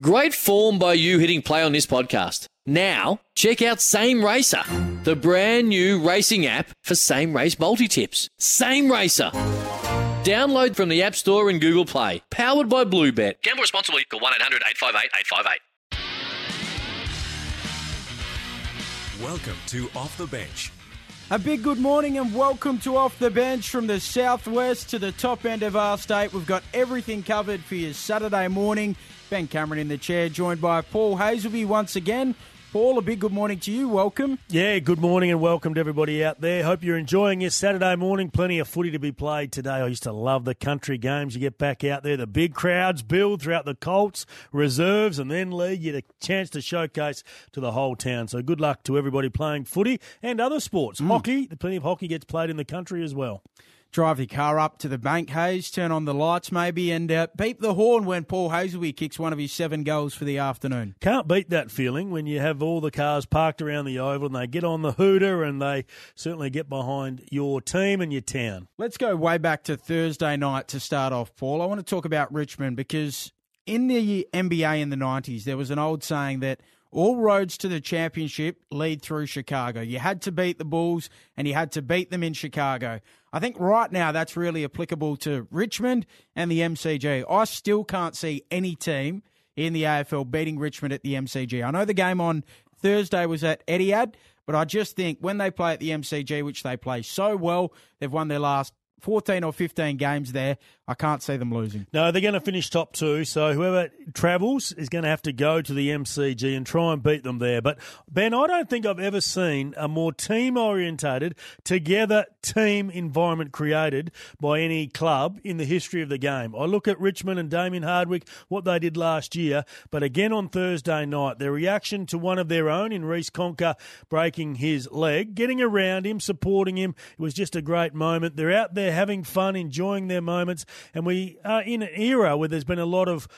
Great form by you hitting play on this podcast. Now, check out Same Racer, the brand new racing app for same race multi tips. Same Racer. Download from the App Store and Google Play. Powered by Bluebet. Gamble responsibly. Call 1 800 858 858. Welcome to Off the Bench. A big good morning and welcome to Off the Bench from the southwest to the top end of our state. We've got everything covered for you Saturday morning. Ben Cameron in the chair, joined by Paul Hasleby once again. Paul, a big good morning to you. Welcome. Yeah, good morning and welcome to everybody out there. Hope you're enjoying your Saturday morning. Plenty of footy to be played today. I used to love the country games. You get back out there, the big crowds build throughout the Colts, reserves, and then league. You get a chance to showcase to the whole town. So good luck to everybody playing footy and other sports. Mm. Hockey, plenty of hockey gets played in the country as well drive your car up to the bank, Hayes, turn on the lights maybe, and uh, beep the horn when Paul Hasleby kicks one of his seven goals for the afternoon. Can't beat that feeling when you have all the cars parked around the oval and they get on the hooter and they certainly get behind your team and your town. Let's go way back to Thursday night to start off, Paul. I want to talk about Richmond because in the NBA in the 90s, there was an old saying that – all roads to the championship lead through Chicago. You had to beat the Bulls and you had to beat them in Chicago. I think right now that's really applicable to Richmond and the MCG. I still can't see any team in the AFL beating Richmond at the MCG. I know the game on Thursday was at Etihad, but I just think when they play at the MCG, which they play so well, they've won their last 14 or 15 games there. I can't see them losing. No, they're going to finish top two. So whoever travels is going to have to go to the MCG and try and beat them there. But Ben, I don't think I've ever seen a more team orientated, together team environment created by any club in the history of the game. I look at Richmond and Damien Hardwick, what they did last year, but again on Thursday night, their reaction to one of their own in Reece Conca breaking his leg, getting around him, supporting him. It was just a great moment. They're out there having fun, enjoying their moments. And we are in an era where there's been a lot of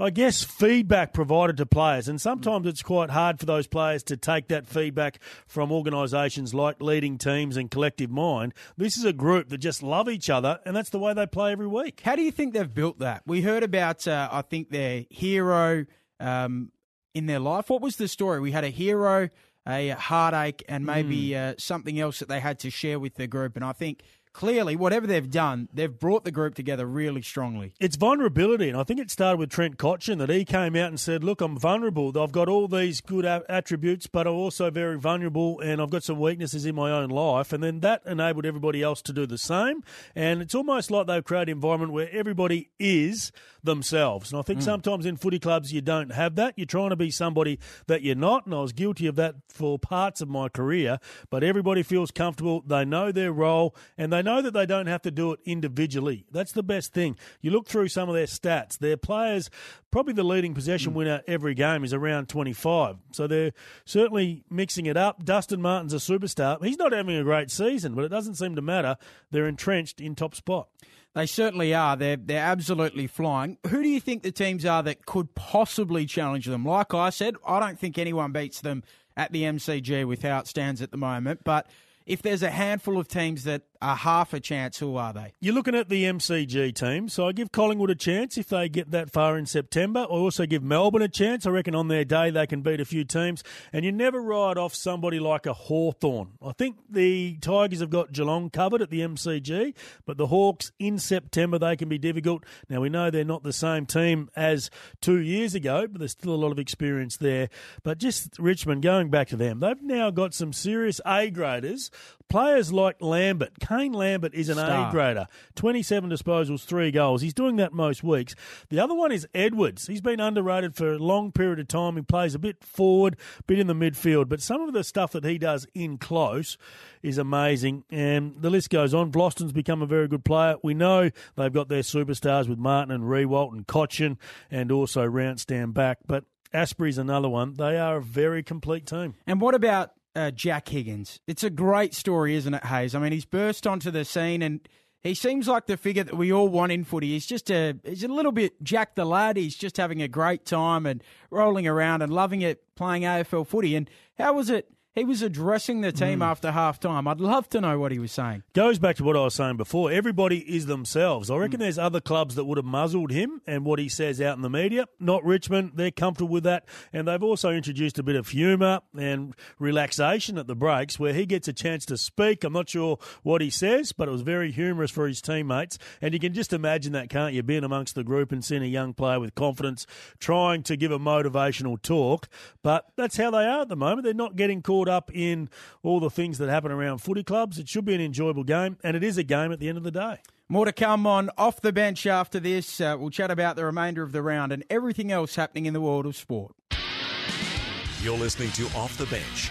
I guess feedback provided to players, and sometimes it's quite hard for those players to take that feedback from organisations like leading teams and collective mind. This is a group that just love each other, and that's the way they play every week. How do you think they've built that? We heard about, uh, I think, their hero um, in their life. What was the story? We had a hero, a heartache, and maybe mm. uh, something else that they had to share with the group, and I think clearly, whatever they've done, they've brought the group together really strongly. It's vulnerability, and I think it started with Trent Cotchin that he came out and said, "Look, I'm vulnerable. I've got all these good attributes, but I'm also very vulnerable, and I've got some weaknesses in my own life." And then that enabled everybody else to do the same. And it's almost like they've created an environment where everybody is themselves. And I think mm. sometimes in footy clubs you don't have that. You're trying to be somebody that you're not, and I was guilty of that for parts of my career. But everybody feels comfortable. They know their role, and they know that they don't have to do it individually. That's the best thing. You look through some of their stats. Their players, probably the leading possession mm. winner every game is around 25. So they're certainly mixing it up. Dustin Martin's a superstar. He's not having a great season, but it doesn't seem to matter. They're entrenched in top spot. They certainly are. They're they're absolutely flying. Who do you think the teams are that could possibly challenge them? Like I said, I don't think anyone beats them at the MCG with how it stands at the moment. But if there's a handful of teams that a half a chance. Who are they? You're looking at the MCG team, so I give Collingwood a chance if they get that far in September. I also give Melbourne a chance. I reckon on their day they can beat a few teams. And you never ride off somebody like a Hawthorn. I think the Tigers have got Geelong covered at the MCG, but the Hawks in September they can be difficult. Now we know they're not the same team as two years ago, but there's still a lot of experience there. But just Richmond, going back to them, they've now got some serious A graders Players like Lambert, Kane Lambert is an A grader. 27 disposals, three goals. He's doing that most weeks. The other one is Edwards. He's been underrated for a long period of time. He plays a bit forward, a bit in the midfield, but some of the stuff that he does in close is amazing. And the list goes on. Vlastuin's become a very good player. We know they've got their superstars with Martin and Riewoldt and Cotchin and also Rounstan back, but Astbury's another one. They are a very complete team. And what about uh, Jack Higgins? It's a great story, isn't it, Hayes? I mean, he's burst onto the scene and he seems like the figure that we all want in footy. He's just a he's a little bit Jack the lad. He's just having a great time and rolling around and loving it playing AFL footy. And how was it? He was addressing the team mm. after half time. I'd love to know what he was saying. Goes back to what I was saying before. Everybody is themselves. I reckon mm. there's other clubs that would have muzzled him and what he says out in the media. Not Richmond. They're comfortable with that. And they've also introduced a bit of humour and relaxation at the breaks where he gets a chance to speak. I'm not sure what he says, but it was very humorous for his teammates. And you can just imagine that, can't you? Being amongst the group and seeing a young player with confidence trying to give a motivational talk. But that's how they are at the moment. They're not getting caught caught up in all the things that happen around footy clubs. It should be an enjoyable game, and it is a game at the end of the day. More to come on off the bench after this. Uh, we'll chat about the remainder of the round and everything else happening in the world of sport. You're listening to Off the Bench.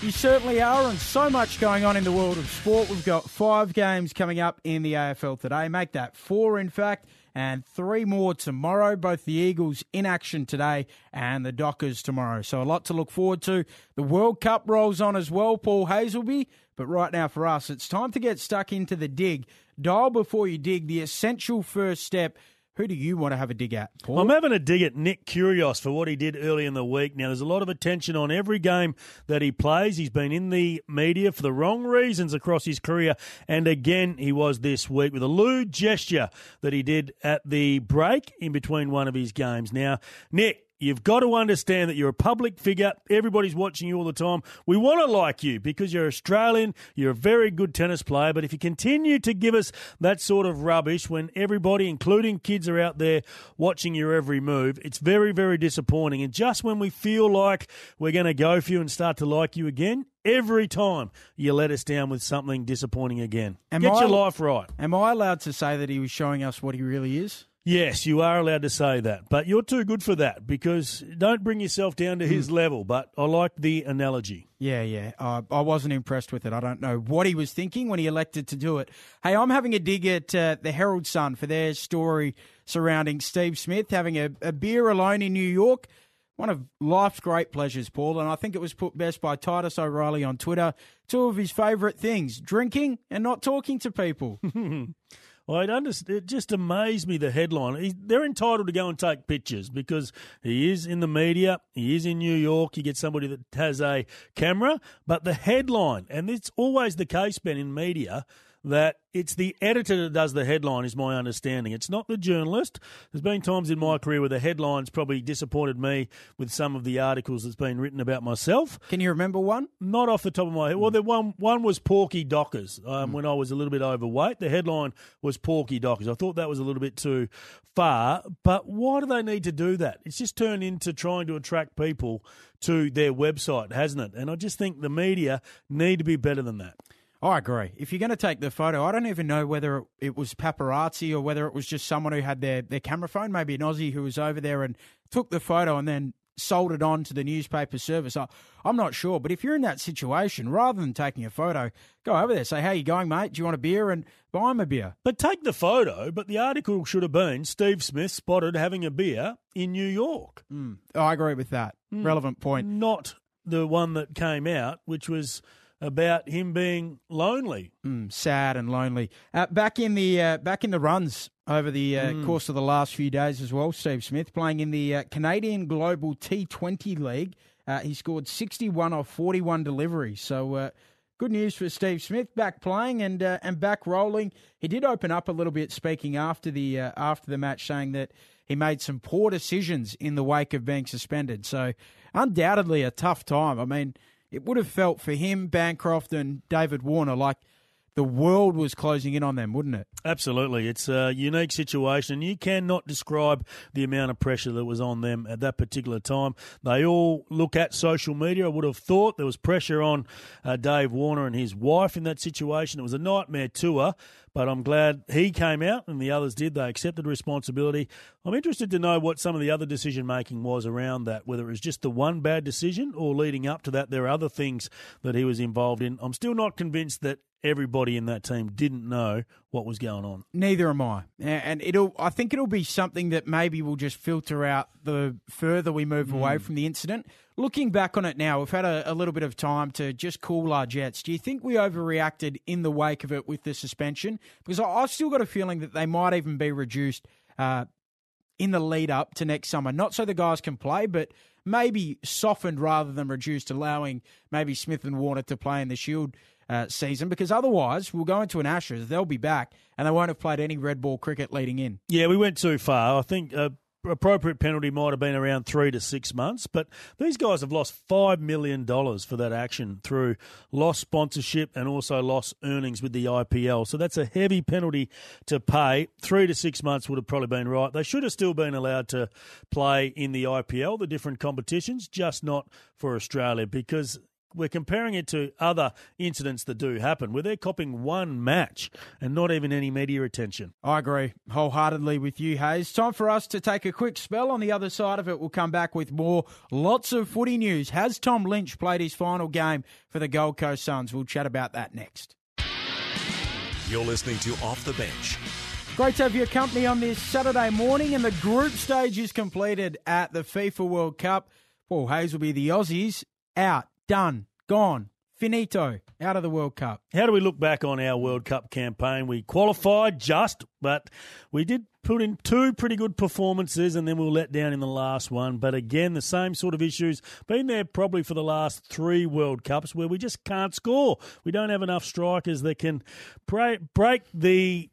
You certainly are, and so much going on in the world of sport. We've got five games coming up in the AFL today. Make that four, in fact and three more tomorrow. Both the Eagles in action today and the Dockers tomorrow. So a lot to look forward to. The World Cup rolls on as well, Paul Hasleby. But right now for us, it's time to get stuck into the dig. Dial before you dig, the essential first step who do you want to have a dig at? Paul? I'm having a dig at Nick Kyrgios for what he did early in the week. Now, there's a lot of attention on every game that he plays. He's been in the media for the wrong reasons across his career, and again, he was this week with a lewd gesture that he did at the break in between one of his games. Now, Nick, You've got to understand that you're a public figure. Everybody's watching you all the time. We want to like you because you're Australian. You're a very good tennis player. But if you continue to give us that sort of rubbish when everybody, including kids, are out there watching your every move, it's very, very disappointing. And just when we feel like we're going to go for you and start to like you again, every time you let us down with something disappointing again. Am Get I, your life right. Am I allowed to say that he was showing us what he really is? Yes, you are allowed to say that, but you're too good for that because don't bring yourself down to his hmm. level. But I like the analogy. Yeah, yeah. Uh, I wasn't impressed with it. I don't know what he was thinking when he elected to do it. Hey, I'm having a dig at uh, the Herald Sun for their story surrounding Steve Smith having a, a beer alone in New York. One of life's great pleasures, Paul, and I think it was put best by Titus O'Reilly on Twitter. Two of his favourite things drinking and not talking to people. Well, it, it just amazed me the headline. He, they're entitled to go and take pictures because he is in the media. He is in New York. You get somebody that has a camera. But the headline, and it's always the case, Ben, in media, that it's the editor that does the headline, is my understanding. It's not the journalist. There's been times in my career where the headlines probably disappointed me with some of the articles that's been written about myself. Can you remember one? Not off the top of my head. Well, the one one was Porky Dockers um, mm. when I was a little bit overweight. The headline was Porky Dockers. I thought that was a little bit too far, but why do they need to do that? It's just turned into trying to attract people to their website, hasn't it? And I just think the media need to be better than that. I agree. If you're going to take the photo, I don't even know whether it was paparazzi or whether it was just someone who had their, their camera phone, maybe an Aussie who was over there and took the photo and then sold it on to the newspaper service. I, am not sure. But if you're in that situation, rather than taking a photo, go over there, say, how you going, mate? Do you want a beer? And buy him a beer. But take the photo, but the article should have been Steve Smith spotted having a beer in New York. Mm. I agree with that. Mm. Relevant point. Not the one that came out, which was about him being lonely, mm, sad and lonely. Uh, back in the uh, back in the runs over the uh, mm. course of the last few days as well. Steve Smith playing in the uh, Canadian Global T20 League. Uh, he scored 61 off 41 deliveries. So uh, good news for Steve Smith back playing and and back rolling. He did open up a little bit, speaking after the after the match, saying that he made some poor decisions in the wake of being suspended. So undoubtedly a tough time. I mean it would have felt for him, Bancroft, and David Warner like the world was closing in on them, wouldn't it? Absolutely. It's a unique situation. You cannot describe the amount of pressure that was on them at that particular time. They all look at social media. I would have thought there was pressure on uh, Dave Warner and his wife in that situation. It was a nightmare tour, but I'm glad he came out and the others did. They accepted responsibility. I'm interested to know what some of the other decision making was around that, whether it was just the one bad decision or leading up to that, there are other things that he was involved in. I'm still not convinced that everybody in that team didn't know what was going on. Neither am I, and it'll. I think it'll be something that maybe will just filter out the further we move mm. away from the incident. Looking back on it now, we've had a, a, little bit of time to just cool our jets. Do you think we overreacted in the wake of it with the suspension? Because I, have still got a feeling that they might even be reduced uh, in the lead up to next summer. Not so the guys can play, but maybe softened rather than reduced, allowing maybe Smith and Warner to play in the Shield uh, season because otherwise we'll go into an Ashes, they'll be back, and they won't have played any red ball cricket leading in. Yeah, we went too far. I think. Uh, appropriate penalty might have been around three to six months, but these guys have lost $5 million for that action through lost sponsorship and also lost earnings with the IPL. So that's a heavy penalty to pay. Three to six months would have probably been right. They should have still been allowed to play in the IPL, the different competitions, just not for Australia because we're comparing it to other incidents that do happen where they're copying one match and not even any media attention. I agree wholeheartedly with you, Hayes. Time for us to take a quick spell. On the other side of it, we'll come back with more. Lots of footy news. Has Tom Lynch played his final game for the Gold Coast Suns? We'll chat about that next. You're listening to Off the Bench. Great to have your company on this Saturday morning, and the group stage is completed at the FIFA World Cup. Paul Hasleby the Aussies out done, gone, finito, out of the World Cup. How do we look back on our World Cup campaign? We qualified just, but we did put in two pretty good performances and then we were let down in the last one. But again, the same sort of issues been there probably for the last three World Cups where we just can't score. We don't have enough strikers that can break the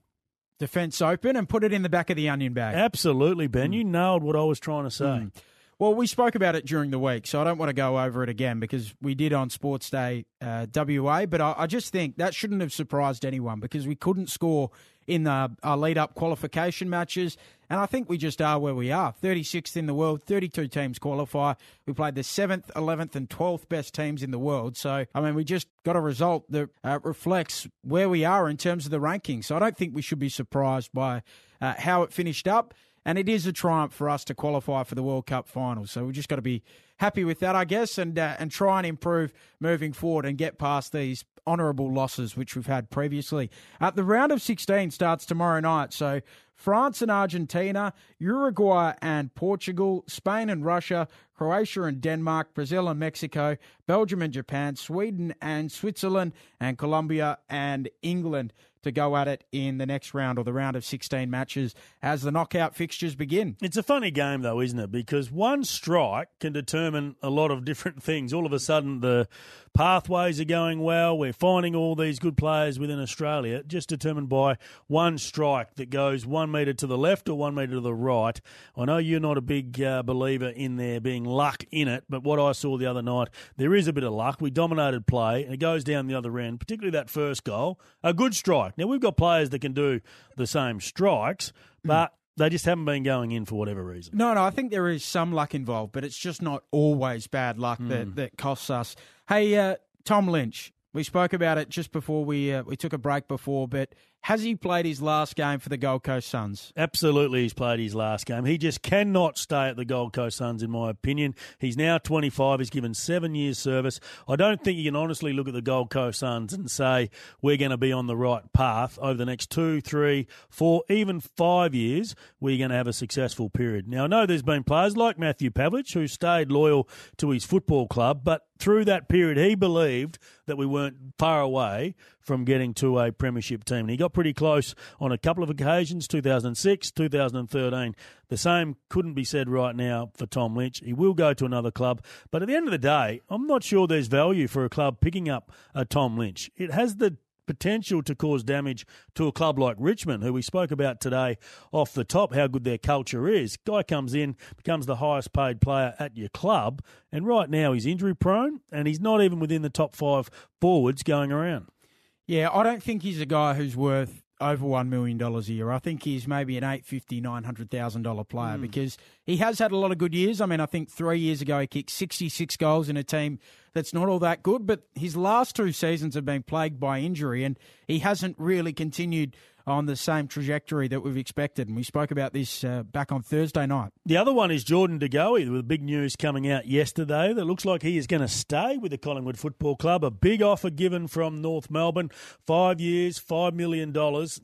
defence open and put it in the back of the onion bag. Absolutely, Ben. Mm. You nailed what I was trying to say. Mm. Well, we spoke about it during the week, so I don't want to go over it again because we did on Sports Day uh, WA. But I, I, just think that shouldn't have surprised anyone because we couldn't score in the uh, lead up qualification matches. And I think we just are where we are 36th in the world, 32 teams qualify. We played the 7th, 11th, and 12th best teams in the world. So, I mean, we just got a result that uh, reflects where we are in terms of the rankings. So I don't think we should be surprised by uh, how it finished up. And it is a triumph for us to qualify for the World Cup final. So we've just got to be happy with that, I guess, and uh, and try and improve moving forward and get past these honourable losses which we've had previously. Uh, the round of 16 starts tomorrow night. So France and Argentina, Uruguay and Portugal, Spain and Russia, Croatia and Denmark, Brazil and Mexico, Belgium and Japan, Sweden and Switzerland, and Colombia and England to go at it in the next round or the round of 16 matches as the knockout fixtures begin. It's a funny game, though, isn't it? Because one strike can determine a lot of different things. All of a sudden, the pathways are going well. We're finding all these good players within Australia, just determined by one strike that goes one metre to the left or one metre to the right. I know you're not a big uh, believer in there being luck in it, but what I saw the other night, there is a bit of luck. We dominated play, and it goes down the other end, particularly that first goal. A good strike. Now, we've got players that can do the same strikes, hmm. but. They just haven't been going in for whatever reason. No, no, I think there is some luck involved, but it's just not always bad luck mm. that, that costs us. Hey, uh, Tom Lynch, we spoke about it just before we uh, we took a break before, but has he played his last game for the Gold Coast Suns? Absolutely, he's played his last game. He just cannot stay at the Gold Coast Suns, in my opinion. He's now 25. He's given seven years' service. I don't think you can honestly look at the Gold Coast Suns and say we're going to be on the right path over the next two, three, four, even five years. We're going to have a successful period. Now, I know there's been players like Matthew Pavlich who stayed loyal to his football club, but through that period, he believed that we weren't far away from getting to a premiership team. And he got pretty close on a couple of occasions 2006, 2013. The same couldn't be said right now for Tom Lynch. He will go to another club. But at the end of the day, I'm not sure there's value for a club picking up a Tom Lynch. It has the potential to cause damage to a club like Richmond, who we spoke about today off the top, how good their culture is. Guy comes in, becomes the highest paid player at your club, and right now he's injury prone and he's not even within the top five forwards going around. Yeah, I don't think he's a guy who's worth over one million dollars a year. I think he's maybe an eight fifty, nine hundred thousand dollar player mm. because he has had a lot of good years. I mean, I think three years ago he kicked sixty six goals in a team that's not all that good, but his last two seasons have been plagued by injury and he hasn't really continued on the same trajectory that we've expected. And we spoke about this uh, back on Thursday night. The other one is Jordan De Goey, with big news coming out yesterday that looks like he is going to stay with the Collingwood Football Club. A big offer given from North Melbourne, five years, $5 million.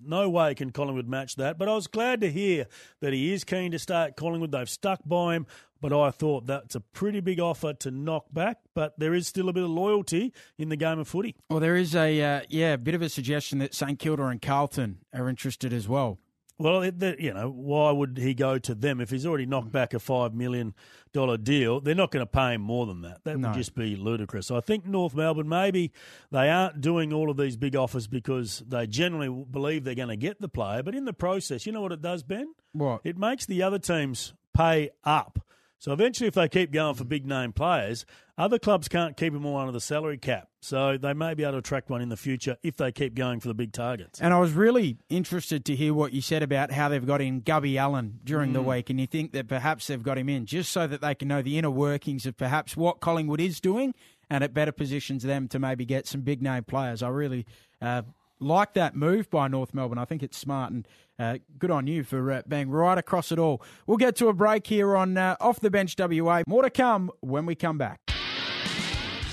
No way can Collingwood match that. But I was glad to hear that he is keen to stay at Collingwood. They've stuck by him but I thought that's a pretty big offer to knock back. But there is still a bit of loyalty in the game of footy. Well, there is a uh, yeah, a bit of a suggestion that St Kilda and Carlton are interested as well. Well, you know, why would he go to them if he's already knocked back a five million dollar deal? They're not going to pay him more than that. That no. would just be ludicrous. I think North Melbourne maybe they aren't doing all of these big offers because they generally believe they're going to get the player, but in the process, you know what it does, Ben? What it makes the other teams pay up so eventually, if they keep going for big name players, other clubs can't keep them all under the salary cap. So they may be able to attract one in the future if they keep going for the big targets. And I was really interested to hear what you said about how they've got in Gubby Allen during mm. the week. And you think that perhaps they've got him in just so that they can know the inner workings of perhaps what Collingwood is doing and it better positions them to maybe get some big name players. I really uh, like that move by North Melbourne. I think it's smart and uh, good on you for uh, being right across it all. We'll get to a break here on uh, Off the Bench WA. More to come when we come back.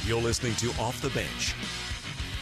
You're listening to Off the Bench.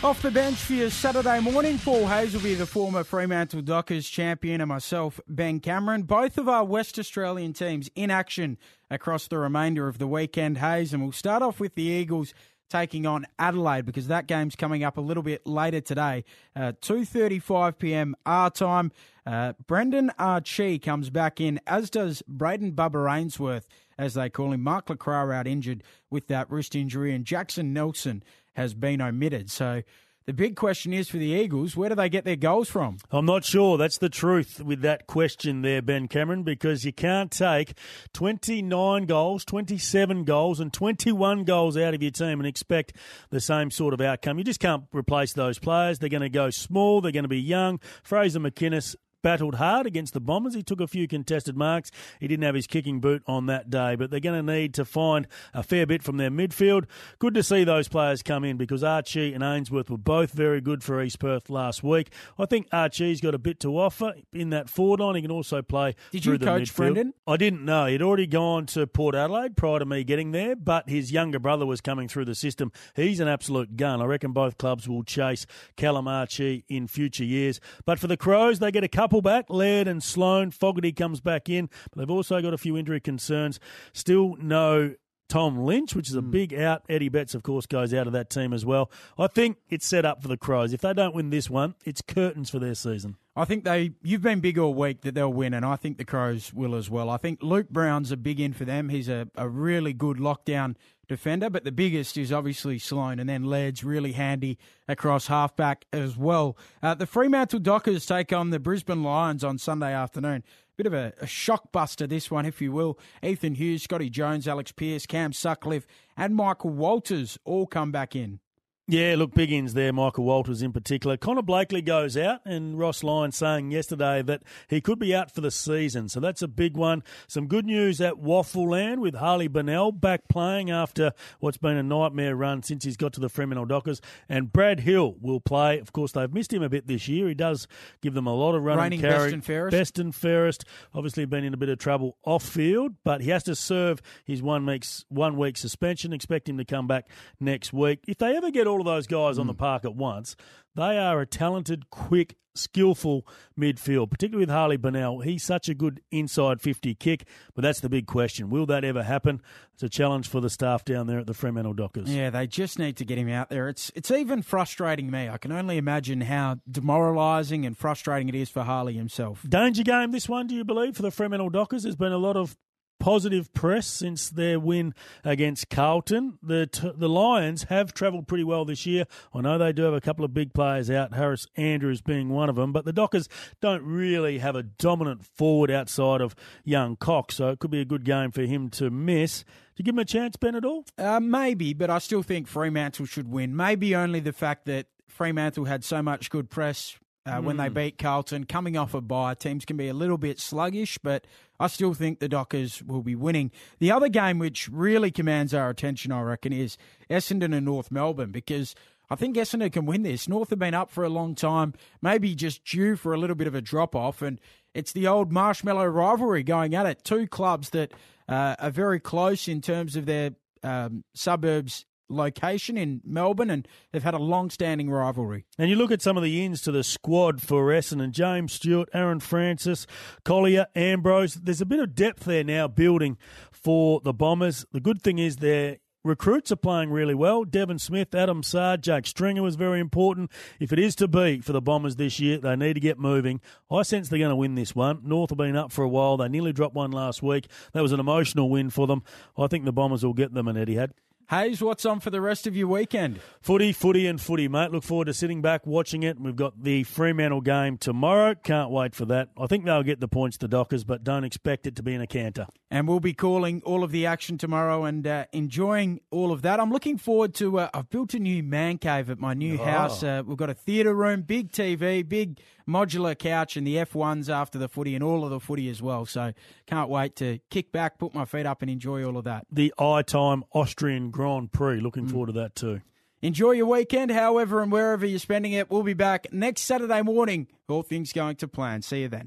Off the bench for your Saturday morning, Paul Hasleby the former Fremantle Dockers champion and myself, Ben Cameron. Both of our West Australian teams in action across the remainder of the weekend, Hayes. And we'll start off with the Eagles taking on Adelaide because that game's coming up a little bit later today. Uh, 2.35 p.m. our time. Uh, Brendan Archie comes back in, as does Brayden Bubba Ainsworth, as they call him. Mark LeCras out injured with that wrist injury, and Jackson Nelson has been omitted. So the big question is for the Eagles, where do they get their goals from? I'm not sure. That's the truth with that question there, Ben Cameron, because you can't take 29 goals, 27 goals, and 21 goals out of your team and expect the same sort of outcome. You just can't replace those players. They're going to go small, they're going to be young. Fraser McInnes battled hard against the Bombers. He took a few contested marks. He didn't have his kicking boot on that day, but they're going to need to find a fair bit from their midfield. Good to see those players come in because Archie and Ainsworth were both very good for East Perth last week. I think Archie's got a bit to offer in that forward line. He can also play Did through you coach midfield. Brendon? I didn't know. He'd already gone to Port Adelaide prior to me getting there, but his younger brother was coming through the system. He's an absolute gun. I reckon both clubs will chase Callum Archie in future years. But for the Crows, they get a couple back, Laird and Sloan. Fogarty comes back in, but they've also got a few injury concerns. Still no Tom Lynch, which is a mm. big out. Eddie Betts, of course, goes out of that team as well. I think it's set up for the Crows. If they don't win this one, it's curtains for their season. I think they. You've been big all week that they'll win, and I think the Crows will as well. I think Luke Brown's a big in for them. He's a, a really good lockdown defender, but the biggest is obviously Sloan, and then Laird's really handy across halfback as well. Uh, the Fremantle Dockers take on the Brisbane Lions on Sunday afternoon. Bit of a, a shockbuster, this one, if you will. Ethan Hughes, Scotty Jones, Alex Pearce, Cam Sutcliffe, and Michael Walters all come back in. Yeah, look, big ins there, Michael Walters in particular. Connor Blakely goes out, and Ross Lyon saying yesterday that he could be out for the season. So that's a big one. Some good news at Waffle Land with Harley Bennell back playing after what's been a nightmare run since he's got to the Fremantle Dockers. And Brad Hill will play. Of course, they've missed him a bit this year. He does give them a lot of running Reigning carry. Best and fairest. Best and fairest. Obviously, been in a bit of trouble off field, but he has to serve his one week, one week suspension. Expect him to come back next week. If they ever get all all of those guys mm. on the hmm. park at once. They are a talented, quick, skillful midfield, particularly with Harley Bennell. He's such a good inside 50 kick, but that's the big question. Will that ever happen? It's a challenge for the staff down there at the Fremantle Dockers. Yeah, they just need to get him out there. It's it's even frustrating me. I can only imagine how demoralising and frustrating it is for Harley himself. Danger game, this one, do you believe, for the Fremantle Dockers? There's been a lot of positive press since their win against Carlton. The t- the Lions have travelled pretty well this year. I know they do have a couple of big players out, Harris Andrews being one of them, but the Dockers don't really have a dominant forward outside of young Cox, so it could be a good game for him to miss. Do you give him a chance, Ben, at all? Uh, maybe, but I still think Fremantle should win. Maybe only the fact that Fremantle had so much good press uh, mm. when they hmm. beat Carlton. Coming off a bye, teams can be a little bit sluggish, but I still think the Dockers will be winning. The other game which really commands our attention, I reckon, is Essendon and North Melbourne because I think Essendon can win this. North have been up for a long time, maybe just due for a little bit of a drop off, and it's the old marshmallow rivalry going at it. Two clubs that uh, are very close in terms of their um, suburbs location in Melbourne, and they've had a long-standing rivalry. And you look at some of the ins to the squad for Essendon: James Stewart, Aaron Francis, Collier, Ambrose. There's a bit of depth there now building for the Bombers. The good thing is they're recruits are playing really well. Devon Smith, Adam Saad, Jake Stringer was very important. If it is to be for the Bombers this year, they need to get moving. I sense they're going to win this one. North have been up for a while. They nearly dropped one last week. That was an emotional win for them. I think the Bombers will get them, Eddie had. Hayes, what's on for the rest of your weekend? Footy, footy, and footy, mate. Look forward to sitting back watching it. We've got the Fremantle game tomorrow. Can't wait for that. I think they'll get the points, the Dockers, but don't expect it to be in a canter. And we'll be calling all of the action tomorrow and uh, enjoying all of that. I'm looking forward to. Uh, I've built a new man cave at my new oh. house. Uh, we've got a theatre room, big TV, big modular couch, and the F1s after the footy and all of the footy as well. So can't wait to kick back, put my feet up, and enjoy all of that. The I Time Austrian Grand Prix. Looking mm. forward to that too. Enjoy your weekend, however, and wherever you're spending it. We'll be back next Saturday morning. All things going to plan. See you then.